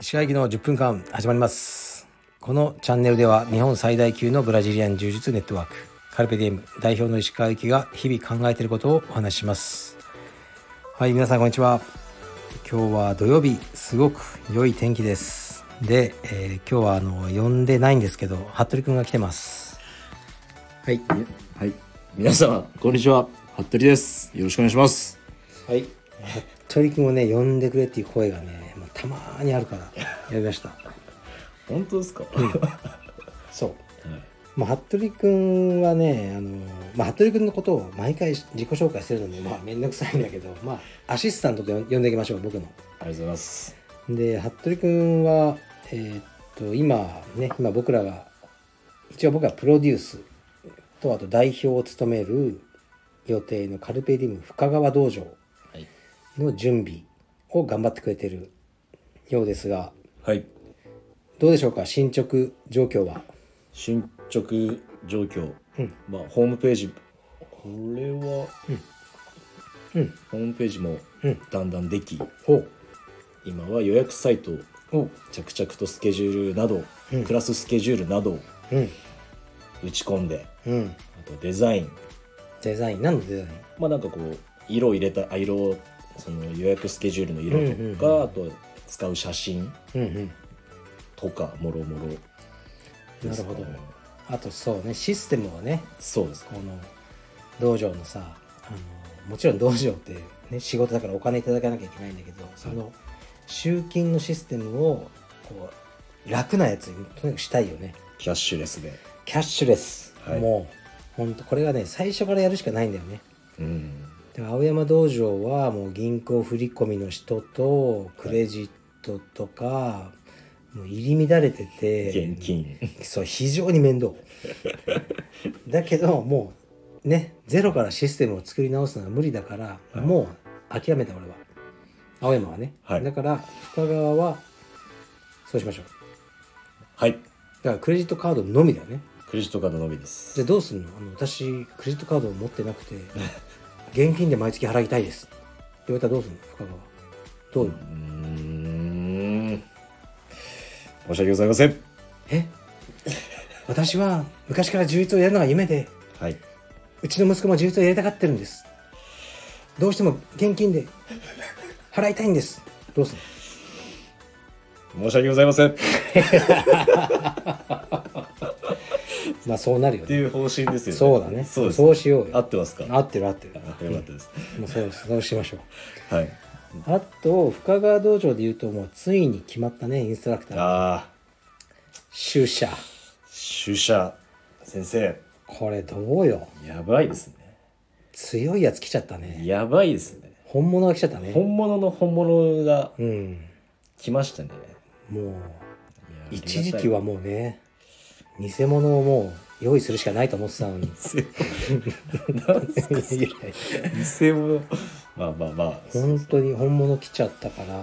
石川駅の10分間始まります。このチャンネルでは日本最大級のブラジリアン柔術ネットワークカルペディエム代表の石川駅が日々考えていることをお話しします。はい皆さんこんにちは。今日は土曜日すごく良い天気です。で、えー今日はあの呼んでないんですけど服部くんが来てます。はい。はい。皆様、こんにちは。服部です。よろしくお願いします。はい服部くんをね呼んでくれっていう声がね、まあ、たまーにあるからやりました本当ですか、そうはいまあ、服部君はねあの、まあ、服部君のことを毎回自己紹介するのもまあ面倒くさいんだけど、まあ、アシスタントと呼んでいきましょう僕の。ありがとうございます。で服部君は、えーっと今ね今僕らが一応僕はプロデュースとあと代表を務める予定のカルペディウム深川道場はい。の準備を頑張ってくれてるようですがはい。どうでしょうか？進捗状況は？進捗状況。うんまあ、ホームページ。これは、うんホームページもうんだんだんでき、ほう今は予約サイトをお着々とスケジュールなど、うんクラススケジュールなどをうん打ち込んで、うんあとデザイン。デザイン何のデザイン？まあなんかこう色を入れたあ色をその予約スケジュールの色とか、うんうんうん。あと使う写真とかもろもろ。なるほあとそうねシステムをねそうです。この道場のさあのもちろん道場って、ね、仕事だからお金いただかなきゃいけないんだけどその集金のシステムをこう楽なやつにとにかくしたいよね。キャッシュレスで。キャッシュレス、はい。もうほんとこれがね最初からやるしかないんだよね。うん。で青山道場はもう銀行振込の人とクレジットとか、もう入り乱れてて現金。そう非常に面倒。だけどもうねゼロからシステムを作り直すのは無理だから、もう諦めた俺は。青山はね、はい。だから深川はそうしましょう。はい。だからクレジットカードのみだよねクレジットカードのみです。じゃあどうすんの？あの私クレジットカードを持ってなくて 現金で毎月払いたいです。って言われたらどうすんの？深川どうよ、うーん。申し訳ございません。え？私は昔から充実をやるのが夢ではい。うちの息子も充実をやりたがってるんです。どうしても現金で払いたいんです。どうすんの？申し訳ございません。っ まあそうなるよね。ていう方針ですよね。そうだね。そうそうしようよ。合ってますか？合ってる合ってる。あよかったです。もうそうそうしましょう。はい。あと深川道場で言うともうついに決まったねインストラクター。ああ主者主者先生。これどうよ。やばいですね。強いやつ来ちゃったね。やばいですね。本物が来ちゃったね。本物の本物がうん。来ましたね。もういや一時期はもうね偽物をもう用意するしかないと思ってたのに。偽物。まあまあまあ。本当に本物来ちゃったから。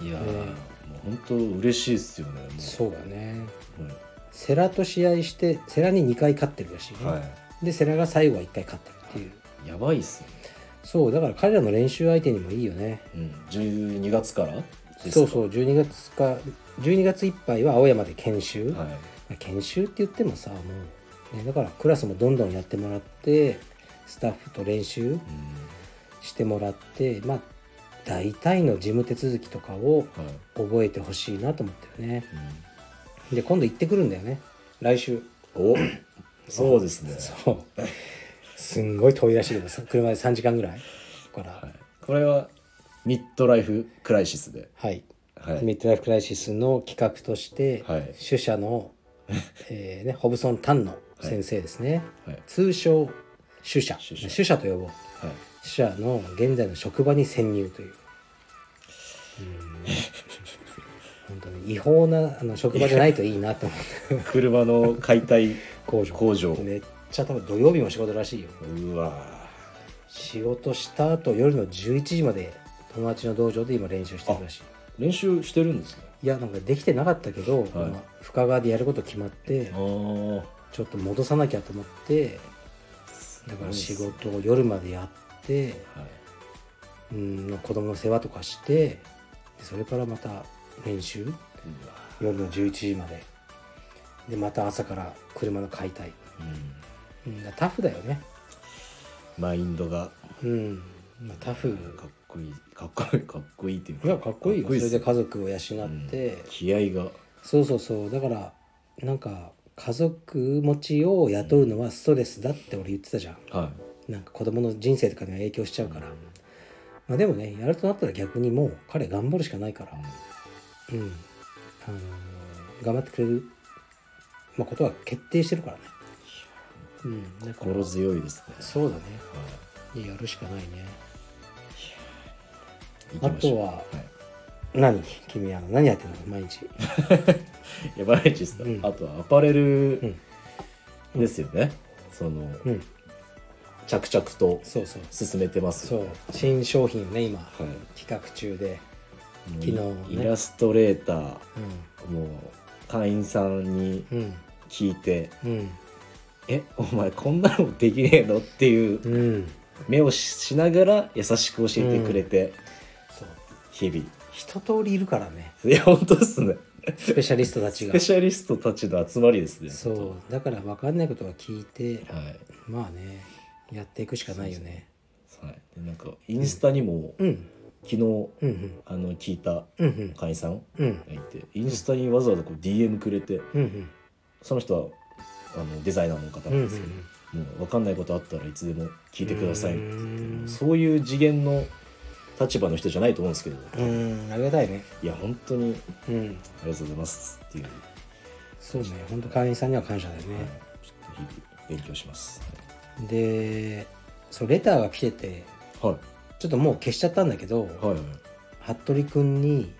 いやー、ね。もう本当嬉しいですよねそうだね。うん世良と試合して世良に2回勝ってるらしいね、はで世良が最後は1回勝ってるっていう。い。やばいっすね。そうだから彼らの練習相手にもいいよね。うん。12月からそうそう。12月か12月いっぱいは青山で研修、はい。まあ研修って言ってもさもう、ね、だからクラスもどんどんやってもらってスタッフと練習うん。してもらってまあ大体の事務手続きとかをはい。覚えてほしいなと思ってるね。うで今度行ってくるんだよね。来週。んお そうですね。そう。すんごい遠いらしいけどさ車で3時間ぐらい。から。はい。これはミッドライフクライシスで。はい、はい。ミッドライフクライシスの企画として、はい。主者の、えーね、ホブソン・タンの先生ですね、はい。通称主者主者主者と呼ぼう。はい。主者の現在の職場に潜入という。うん。本当に違法なあの職場じゃないといいなと思って。車の解体工場。工場。めっちゃ多分土曜日も仕事らしいよ。うわ。仕事した後夜の11時まで友達の道場で今練習してるらしい練習してるんですねいやなんかできてなかったけど、まあ深川でやること決まってちょっと戻さなきゃと思ってだから仕事を夜までやっってはい。うん子供の世話とかしてでそれからまた練習夜の11時まで。でまた朝から車の解体、うん。うん、タフだよね。マインドが。うん、まあ、タフこいいかっこいいかっこいいっていういやかっこいいよ。それで家族を養って、気合が。そうそうそう。だからなんか家族持ちを雇うのはストレスだって俺言ってたじゃん。はなんか子供の人生とかには影響しちゃうから、まあ、でもねやるとなったら逆にもう彼頑張るしかないから。うん、あのー頑張ってくれる、まあ、ことは決定してるからね。うん。心強いですね。そうだね。はやるしかないね。いあとははい。何？君は何やってんの？毎日。いやバレッジです。か、うん。あとはアパレルうん。ですよね、そのうん。着々と進めてます。そう。新商品をね今はい。企画中で。昨日ね。イラストレーターうもう会員さんにんうん。聞いてうん「えお前こんなのできねえの?」っていううん。目をししながら優しく教えてくれて、日々。一通りいるからね。いや本当ですね。スペシャリストたちが。スペシャリストたちの集まりですね。そう。だから分かんないことは聞いてはい、まあねやっていくしかないよね。はい、でなんかインスタにもうん。昨日うんうん。あの聞いたうんうん。会員さんうん。がいてインスタにわざわざこう DM くれてうんうん。その人はあのデザイナーの方なんですけど、もう分かんないことあったらいつでも聞いてくださいって言ってうん。そういう次元の立場の人じゃないと思うんですけど。うんありがたいね。いや本当にうん。ありがとうございますっていう、はい、そうね。本当会員さんには感謝だよね、ちょっと日々勉強します。でそうレターが来ててはい。ちょっともう消しちゃったんだけど、はいはい。服部君に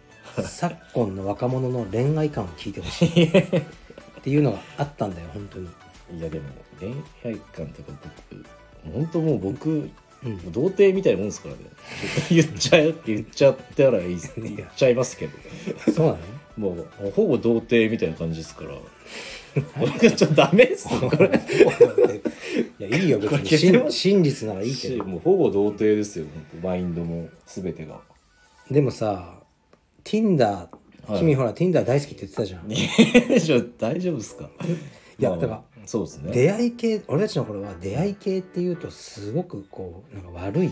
昨今の若者の恋愛観を聞いてほしい。っていうのがあったんだよ本当に。いやでも恋愛観とか僕本当もう僕うん。童貞みたいなもんですからね。言っちゃえ言っちゃったらいいっすいや。言っちゃいますけど。そうなの？もうもうほぼ童貞みたいな感じですから。僕ちょっとダメっすよこれ。いやいいよ別に。真真実ならいいけど。もうほぼ童貞ですよ本当マインドも全てが。でもさ Tinder はい。君ほら Tinder 大好きって言ってたじゃん、大丈夫ですか？まあやだからそうですね。出会い系俺たちの頃は出会い系っていうとすごくこうなんか悪い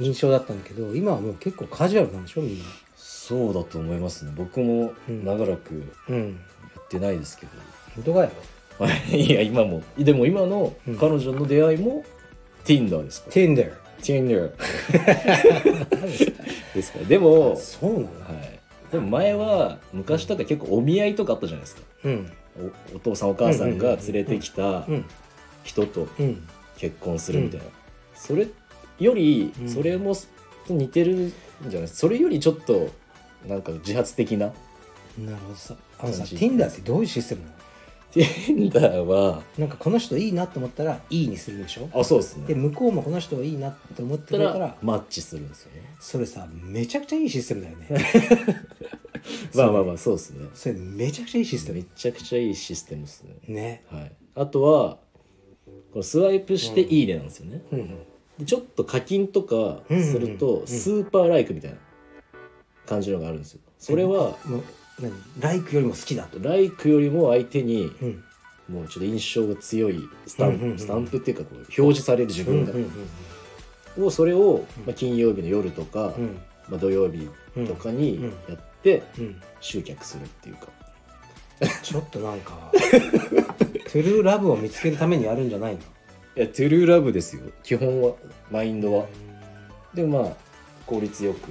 印象だったんだけど今はもう結構カジュアルなんでしょみんな。そうだと思いますね。僕も長らくうん。やってないですけど、本当かよ。いや今も。でも今のうん。彼女の出会いも Tinder ですか？Tinder Tinder ですからでも、そうなの？はい、でも前は昔とか結構お見合いとかあったじゃないですか。うんおお父さんお母さんが連れてきたうん人とうん。結婚するみたいな、それよりうん。それも似てるんじゃない？それよりちょっとなんか自発的ななるほどさあのさ Tinder ってどういうシステムなの？Tinder はなんかこの人いいなと思ったらいいにするでしょ？あそうですね。で向こうもこの人いいなって思ってくれたららマッチするんですよね。それさめちゃくちゃいいシステムだよね まあまあまあそうですね。それめちゃくちゃいいシステめちゃくちゃいいシステムですね。ムね。はい、あとはこれスワイプして「いいね」なんですよね、うん。うんでちょっと課金とかするうんうんうとん。スーパーライクみたいな感じのがあるんですよ。それは何？ライクよりも好きだと。ライクよりも相手にうん。もうちょっと印象が強いスタンプ、うんうんうんスタンプっていうかこう表示される自分が、うんうんをそれを、まあ、金曜日の夜とか、うん。まあ、土曜日とかにうん。うん。やってうん。集客するっていうか、ちょっとなんかトゥルーラブを見つけるためにやるんじゃないの？いやトゥルーラブですよ。基本は。マインドは。でもまあ効率よく。っ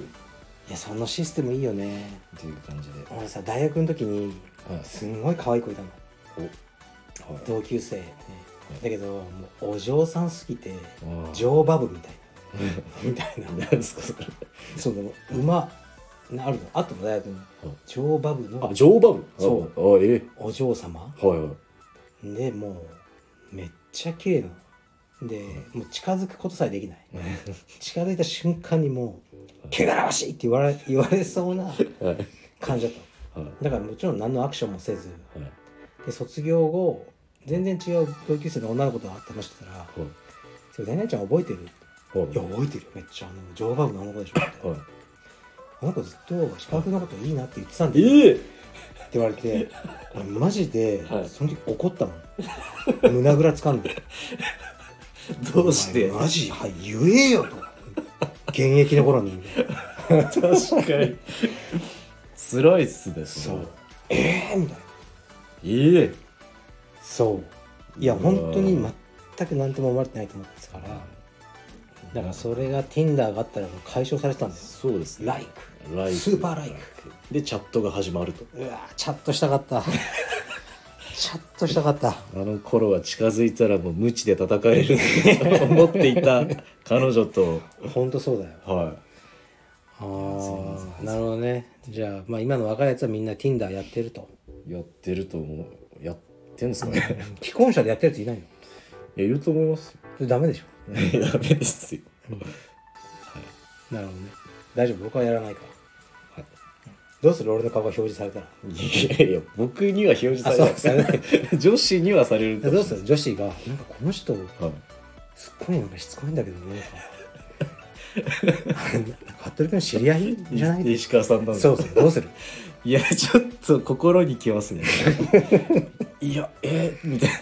いやそのシステムいいよね。ていう感じで、俺さ大学の時にはい。すんごい可愛い子いたの。お。はい。同級生、ね、だけどもうお嬢さんすぎてあージョーバブみたいな。みたいな何ですかそれ。その馬。なあるの？あったの大学に。ジョーバブあのジョーバブ？そう。あえお嬢様。えはいはい。でもうめっちゃ綺麗なの。でもう近づくことさえできない。近づいた瞬間にもう「汚らわしい!」って言われ 言われそうなはい。感じだったはい。だからもちろん何のアクションもせず。はい。で卒業後全然違う同級生の女の子と会ってましたら「それ何々ちゃん覚えてる?」はい。や覚えてるよ。めっちゃあの乗馬部のあの子でしょ。ってはいあの子ずっと石川君のこといいなって言ってたんだよ。ええ。って言われて俺マジではい。その時怒ったもん胸ぐらつかんで。どうして？マジはい言えよと。現役の頃に。確かに。辛いっすねそう。ええー、みたいな。ええ。そう。いや本当に全く何とも思われてないと思ってたからだからそれが Tinder があったらもう解消されてたんですそうですね。Like ライクスーパーライクでチャットが始まると。うわチャットしたかった。チャットしたかった。あの頃は近づいたらもう無知で戦えると 思っていた彼女と。本当そうだよ。はああなるほどね。じゃあ,、まあ今の若いやつはみんな Tinder やってると。いやってると思う。やってんですかね。既婚者でやってるやついないの？いやいると思いますよ。それダメでしょダメ ですよ。なるほどね。大丈夫？僕はやらないから。はい。どうする？俺の顔が表示されたら。いやいや僕には表示されない。女子にはされるどうする？女子がなんかこの人ない。すっごいなんかしつこいんだけどね。服部君知り合いじゃなはいい石川さんなそうそうどうする？いやちょっと心にきますね。いやえみたいな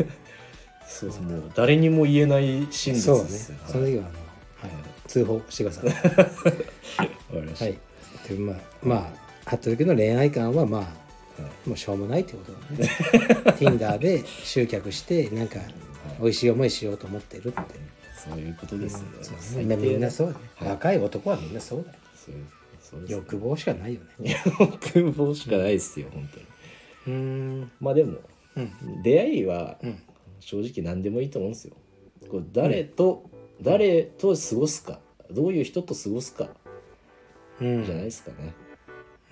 そうですもう誰にも言えない真実そうね。ですよその時はあの、はい、通報してください。はい。でまあまあ服部君の恋愛観はまあはいもうしょうもないってことだね。Tinder で集客してなんか美味しい思いしようと思ってるって。そういうことですね、そうんなみんなそうだね、はい若い男はみんなそうだよそうね。欲望しかないよね。欲望しかないですよ本当に。うーん。まあでもうん。出会いはうん正直何でもいいと思うんですよ。こう誰と、誰と過ごすかどういう人と過ごすかうん。じゃないですかね、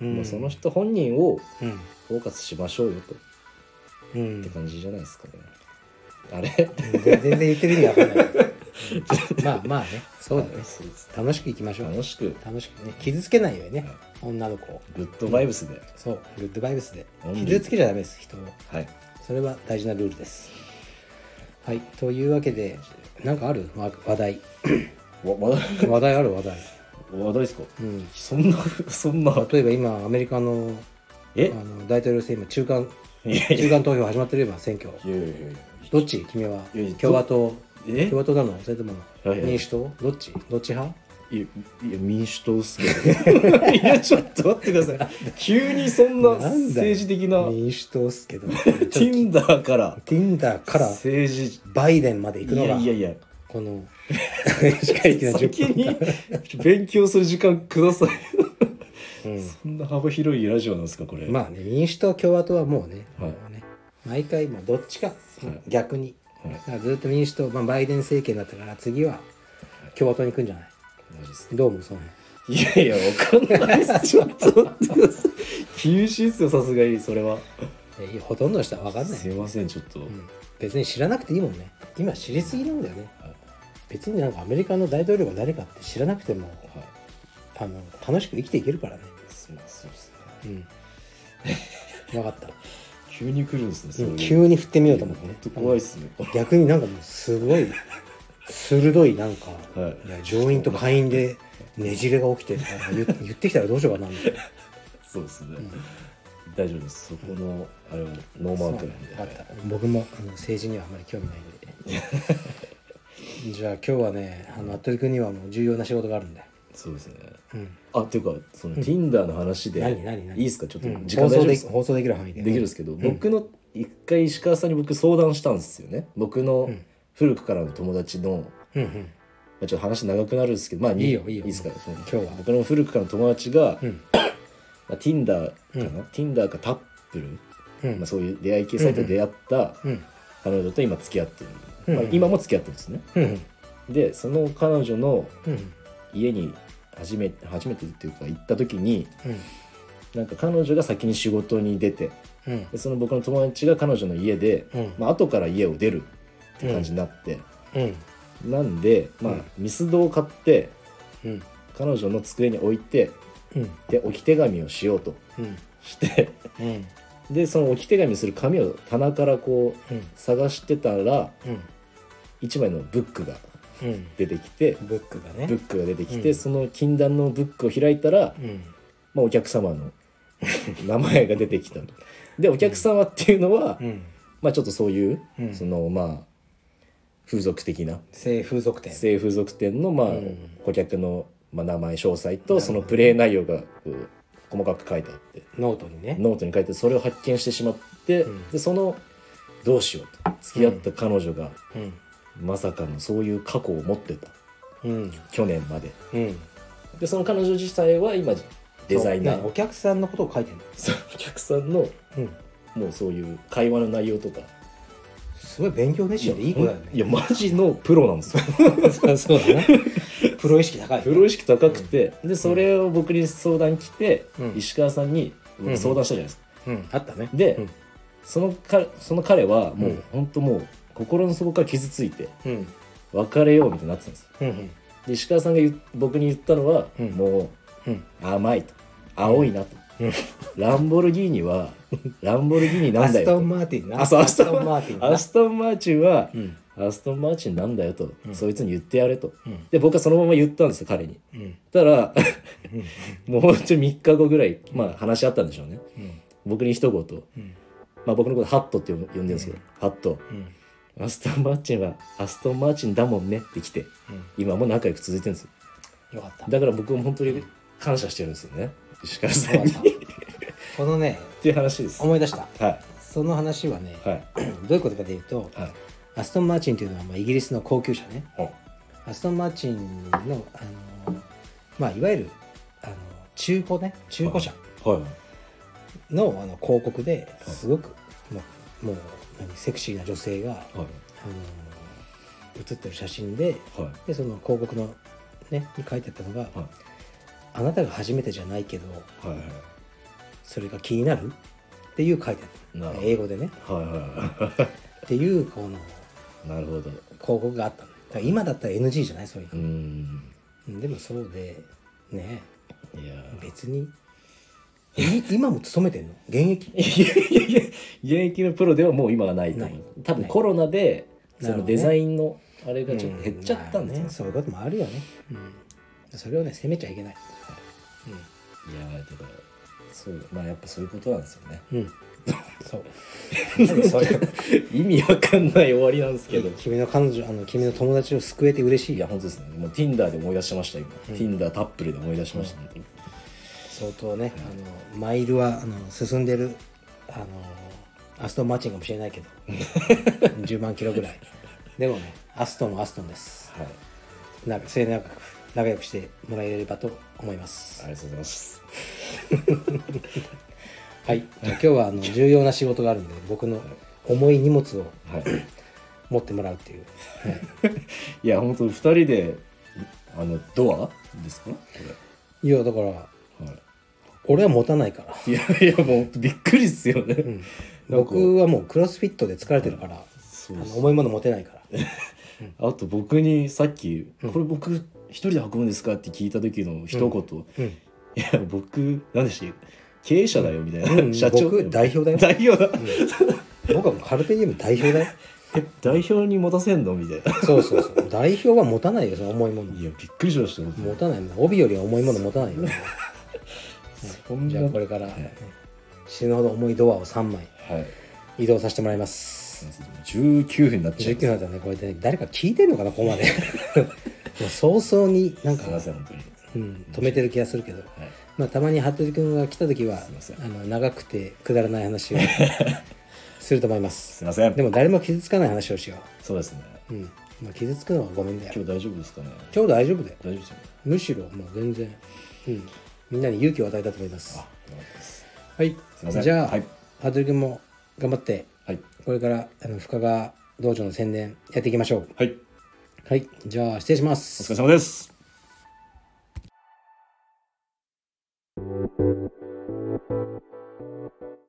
うん。もうその人本人をうん。フォーカスしましょうよと。うん。って感じじゃないですかね。あれ？全然言ってる意味わかんない。まあまあね。そうだね。楽しくいきましょう。楽しく。楽しくね。傷つけないようにね。女の子を。グッドバイブスで、そう。グッドバイブスで。傷つけちゃダメです人を。はい。それは大事なルールですはいというわけでなんかある？わ話題。わ話題？話題ある話題。話題ですか？うん。そんなそんな。例えば今アメリカのえ？あの大統領選今中間いやい中間投票始まってる今選挙。やいやいやいや。どっち？君は。いやいや共和党。え？共和党なの？それともはいはい。民主党？どっち？どっち派？いやいや民主党っすけど。いやちょっと待ってください。急にそんな政治的な。民主党っすけど。Tinder から。Tinder から。政治。バイデンまで行くいのが。やいやいや。この。先10分に勉強する時間ください。うん。そんな幅広いラジオなんですかこれ。まあね民主党共和党はもうね,、はい。ね毎回まあどっちか、い。逆に、はい。ずっと民主党、まあ、バイデン政権だったから次は共和党に行くんじゃない？どうもそうね。いやいやわかんないっすちょっと厳しいっすよさすがにそれは。えほとんどの人は分かんない。すいませんちょっと、うん。別に知らなくていいもんね。今知りすぎなんだよね。はい別になんかアメリカの大統領が誰かって知らなくてもはい。あの楽しく生きていけるからね。そうそうっす。ねうん。分かった。急に来るんですねうん急に振ってみようと思ってね。怖いっすね。逆になんかもうすごい鋭いなんか、はい。いや上院と下院でねじれが起きてなんか言言ってきたらどうしようかな。みたいなそうですね、大丈夫です。そこのあれはノーマウントなんで、分かった僕もあの政治にはあまり興味ないんで。じゃあ今日はねあの服部君にはもう重要な仕事があるんで、そうですね。うん、あっていうかその Tinder の話で、何何何？いいですか？ちょっとうん。時間大丈夫ですか、放送できる範囲で。できるんですけど、僕の一回石川さんに僕相談したんですよね。僕のん古くからの友達の、うんうん。まあ、ちょっと話長くなるんですけどまあいいよいいよ。ですかその今日は。僕の古くからの友達が、うん。まあ、Tinder かな、うん。Tinder かタップル、うん。まあ、そういう出会い系サイトで出会ったうん彼女と今付き合ってる、うんまあ、今も付き合ってるんですね。うんでその彼女のうん家に初めて初めてっていうか行った時にうん。なんか彼女が先に仕事に出てうん。でその僕の友達が彼女の家で、うん。まあ後から家を出るって感じになって、うん。なんでまあ、うん。ミスドを買ってうん。彼女の机に置いてうん。で置き手紙をしようとうん。してうん。でその置き手紙する紙を棚からこううん。探してたらうん。一枚のブックがうん。出てきて、ブックがね。ブックが出てきて、うん。その禁断のブックを開いたら、うん。まあ、お客様の 名前が出てきたと。でお客様っていうのは、うん。まあちょっとそういう、うん。そのまあ風俗的な。性風俗店。性風俗店のまあ、うん。顧客の、まあ、名前詳細とそのプレイ内容が細かく書いてあって。ノートにね。ノートに書いてそれを発見してしまって、うん。でそのどうしようと。付き合った彼女が、うん。まさかのそういう過去を持ってた。うん。去年まで。うん。でその彼女自体は今デザイナー。お客さんのことを書いてるのそうお客さんのうん。もうそういう会話の内容とかすごい勉強熱心でいい子だよね。いやマジのプロなんですよ。そうだね。プロ意識高い。プロ意識高くて、でそれを僕に相談来て、うん。石川さんに僕相談したじゃないですか、うん。あったね。で、うん。そのかその彼はもう、うん本当もう心の底から傷ついてうん。別れようみたいになってたんですよ。うんで石川さんが僕に言ったのは、うん。もう甘いと。青いなと、うんランボルギーニは ランボルギーニなアんだよと。ストン・マーティンな。あそうアストンマーティンな。アストンマーチンは、うん。アストンマーチンなんだよと、うん。そいつに言ってやれと。うん。で僕はそのまま言ったんですよ彼に。うん。たらもう本当に3日後ぐらいまあ話し合ったんでしょうね。うん。僕に一言、うん。まあ、僕のことハットって呼ん呼んでるんですけど、ハット。うん。アストンマーチンはアストンマーチンだもんねって来て。うん。今も仲良く続いてるんですよ。よかった。だから僕も本当に感謝してるんですよね石川さんに。このねていう話です。思い出した。はい。その話はねはい。どういうことかというとはい。アストン・マーチンというのはまあイギリスの高級車ね。おアストン・マーチンのあのまあいわゆるあの中古ね。中古車。はい。のあの広告ですごくもうもう何セクシーな女性がはい。あの写ってる写真ではい。でその広告のねに書いてあったのがはい「あなたが初めてじゃないけどはいそれが気になる?」っていう書いてある。ほど。英語でね。はいはいっていうこのなるほど。広告があったの。だから今だったら NG じゃない？そういううの、んうん。でもそうでね。いや。別にえ今も勤めてんの？現役？いやいやいや現役のプロではもう今はないと思う。多分コロナでそなるほどね。のデザインのあれがちょっと減っちゃったんですよ、うまあねそういうこともあるよね、うん、それをね責めちゃいけない、いやだからそうまあやっぱそういうことなんですよね。うん。う。ん、そう何それ意味わかんない終わりなんですけど。君の彼女あの君の友達を救えて嬉しい。いや本当ですね。もう Tinder で思い出しました今、うん。Tinder タップルで思い出しました、本当に相当ね、あのマイルはあの進んでるあのアストンマーチンかもしれないけど。10万キロぐらい。でもねアストンはアストンです。はい。なんか末永く仲良くしてもらえればと思います。ありがとうございます。はい。今日はあの重要な仕事があるんで僕の重い荷物をはい。持ってもらうっていう、い。や本当二人であのドアですか？こいやだかられ、は俺は持たないから、い、いやいやもうびっくりっすよね、うん、僕はもうクロスフィットで疲れてるから、そうあの重いもの持てないから。あと僕にさっき「これ僕一人で運ぶんですか?」って聞いた時の一言、うんいや僕何でした経営者だよみたいな、うん。社長。僕代表だよ。代表だ、僕はもうカルペディウム代表だよ。え 代表に持たせんの？みたいな。そうそうそう。代表は持たないよその重いもの。いやびっくりしました僕。持たない帯よりは重いもの持たないよ、じゃあこれから、死ぬほど重いドアを3枚はい。移動させてもらいます。19分になっちゃい19ます。分だったらねこれで。誰か聞いてんのかなここまで 早々になんかすいません本当にうん、止めてる気がするけど、はい。まあ、たまに服部君が来た時はすいません。あの長くてくだらない話を すると思います。すいません。でも誰も傷つかない話をしよそうですね。う、うん。まあ、傷つくのはごめんだよ。今日大丈夫ですかね？今日大丈夫だよ。大丈夫ですよね。むしろもう全然、うん、みんなに勇気を与えたと思います。あよかったです。はい。すいません。じゃあ、はい。服部君も頑張ってはい。これからあの深川道場の宣伝やっていきましょう。はいはいじゃあ失礼します。お疲れ様です。